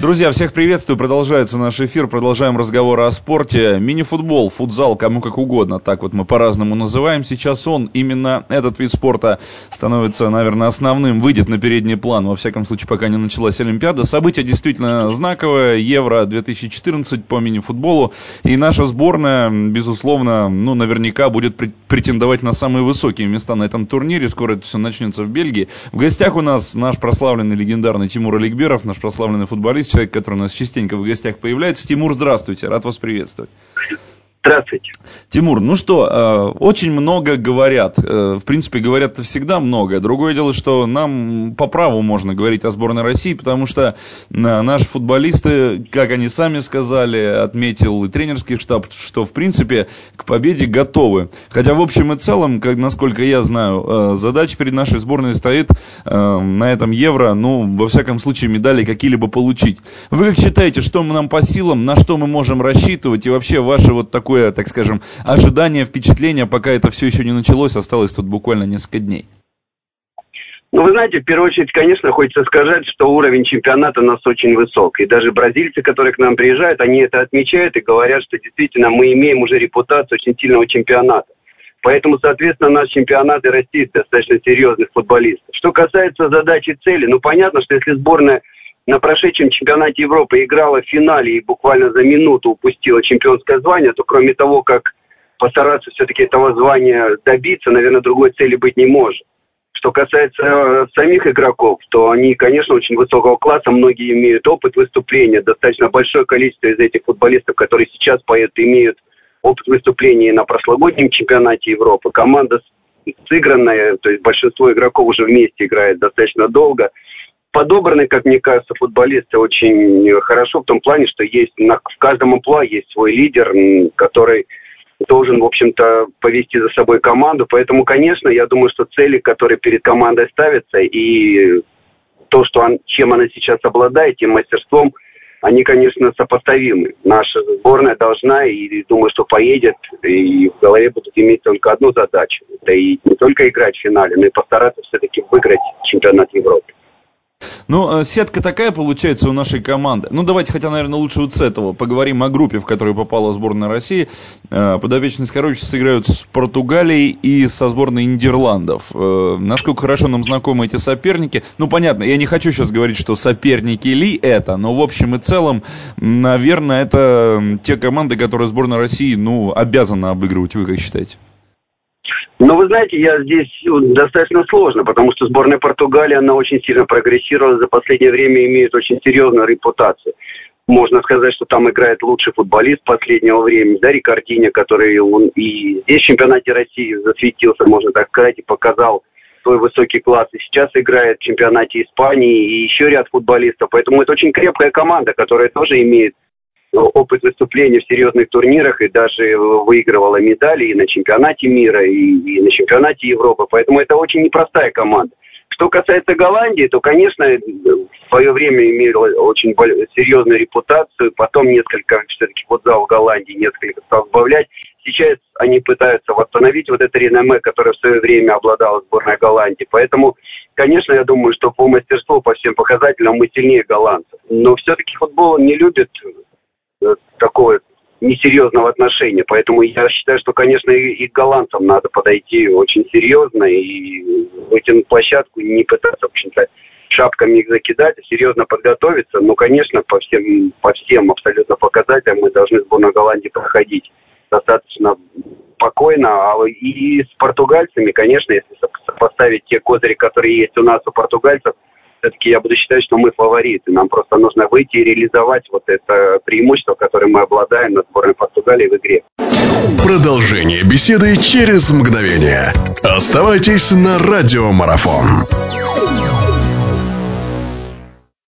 Друзья, всех приветствую. Продолжается наш эфир. Продолжаем разговор о спорте. Мини-футбол, футзал, кому как угодно. Так вот мы по-разному называем. Сейчас он, именно этот вид спорта, становится, наверное, основным. Выйдет на передний план. Во всяком случае, пока не началась Олимпиада. Событие действительно знаковое. Евро 2014 по мини-футболу. И наша сборная, безусловно, ну, наверняка будет претендовать на самые высокие места на этом турнире. Скоро это все начнется в Бельгии. В гостях у нас наш прославленный легендарный Тимур Аликберов, наш прославленный футболист человек, который у нас частенько в гостях появляется. Тимур, здравствуйте, рад вас приветствовать. Здравствуйте. Тимур, ну что, э, очень много говорят. Э, в принципе, говорят всегда много. Другое дело, что нам по праву можно говорить о сборной России, потому что э, наши футболисты, как они сами сказали, отметил и тренерский штаб, что, в принципе, к победе готовы. Хотя, в общем и целом, как, насколько я знаю, задача перед нашей сборной стоит на этом Евро, ну, во всяком случае, медали какие-либо получить. Вы как считаете, что нам по силам, на что мы можем рассчитывать, и вообще ваше вот такое такое, так скажем, ожидание, впечатление, пока это все еще не началось, осталось тут буквально несколько дней? Ну, вы знаете, в первую очередь, конечно, хочется сказать, что уровень чемпионата у нас очень высок. И даже бразильцы, которые к нам приезжают, они это отмечают и говорят, что действительно мы имеем уже репутацию очень сильного чемпионата. Поэтому, соответственно, наш чемпионат и растит достаточно серьезных футболистов. Что касается задачи цели, ну, понятно, что если сборная на прошедшем чемпионате Европы играла в финале и буквально за минуту упустила чемпионское звание, то кроме того, как постараться все-таки этого звания добиться, наверное, другой цели быть не может. Что касается э, самих игроков, то они, конечно, очень высокого класса, многие имеют опыт выступления, достаточно большое количество из этих футболистов, которые сейчас поют, имеют опыт выступления на прошлогоднем чемпионате Европы. Команда сыгранная, то есть большинство игроков уже вместе играет достаточно долго – подобраны, как мне кажется, футболисты очень хорошо в том плане, что есть на, в каждом амплуа есть свой лидер, который должен, в общем-то, повести за собой команду. Поэтому, конечно, я думаю, что цели, которые перед командой ставятся, и то, что он, чем она сейчас обладает, тем мастерством, они, конечно, сопоставимы. Наша сборная должна, и думаю, что поедет, и в голове будут иметь только одну задачу. Это и не только играть в финале, но и постараться все-таки выиграть чемпионат Европы. Ну, э, сетка такая получается у нашей команды. Ну, давайте хотя, наверное, лучше вот с этого поговорим о группе, в которую попала сборная России. Э, подопечные Скоровича сыграют с Португалией и со сборной Нидерландов. Э, насколько хорошо нам знакомы эти соперники? Ну, понятно, я не хочу сейчас говорить, что соперники ли это, но в общем и целом, наверное, это те команды, которые сборная России, ну, обязана обыгрывать. Вы как считаете? Ну, вы знаете, я здесь достаточно сложно, потому что сборная Португалии, она очень сильно прогрессировала, за последнее время имеет очень серьезную репутацию. Можно сказать, что там играет лучший футболист последнего времени, да, Рикардиня, который он и здесь в чемпионате России засветился, можно так сказать, и показал свой высокий класс. И сейчас играет в чемпионате Испании и еще ряд футболистов. Поэтому это очень крепкая команда, которая тоже имеет опыт выступления в серьезных турнирах и даже выигрывала медали и на чемпионате мира, и, и на чемпионате Европы. Поэтому это очень непростая команда. Что касается Голландии, то, конечно, в свое время имела очень серьезную репутацию, потом несколько, все-таки футзал в Голландии несколько стал сбавлять. Сейчас они пытаются восстановить вот это реноме, которое в свое время обладала сборная Голландии. Поэтому, конечно, я думаю, что по мастерству, по всем показателям мы сильнее голландцев. Но все-таки футбол не любит такого несерьезного отношения. Поэтому я считаю, что, конечно, и, и голландцам надо подойти очень серьезно и вытянуть площадку, не пытаться, в общем-то, шапками их закидать, а серьезно подготовиться. Ну, конечно, по всем, по всем абсолютно показателям мы должны сборную Голландии проходить достаточно спокойно. А и с португальцами, конечно, если сопоставить те козыри, которые есть у нас у португальцев – все-таки я буду считать, что мы фавориты. Нам просто нужно выйти и реализовать вот это преимущество, которое мы обладаем над сборной Португалии в игре. Продолжение беседы через мгновение. Оставайтесь на радиомарафон.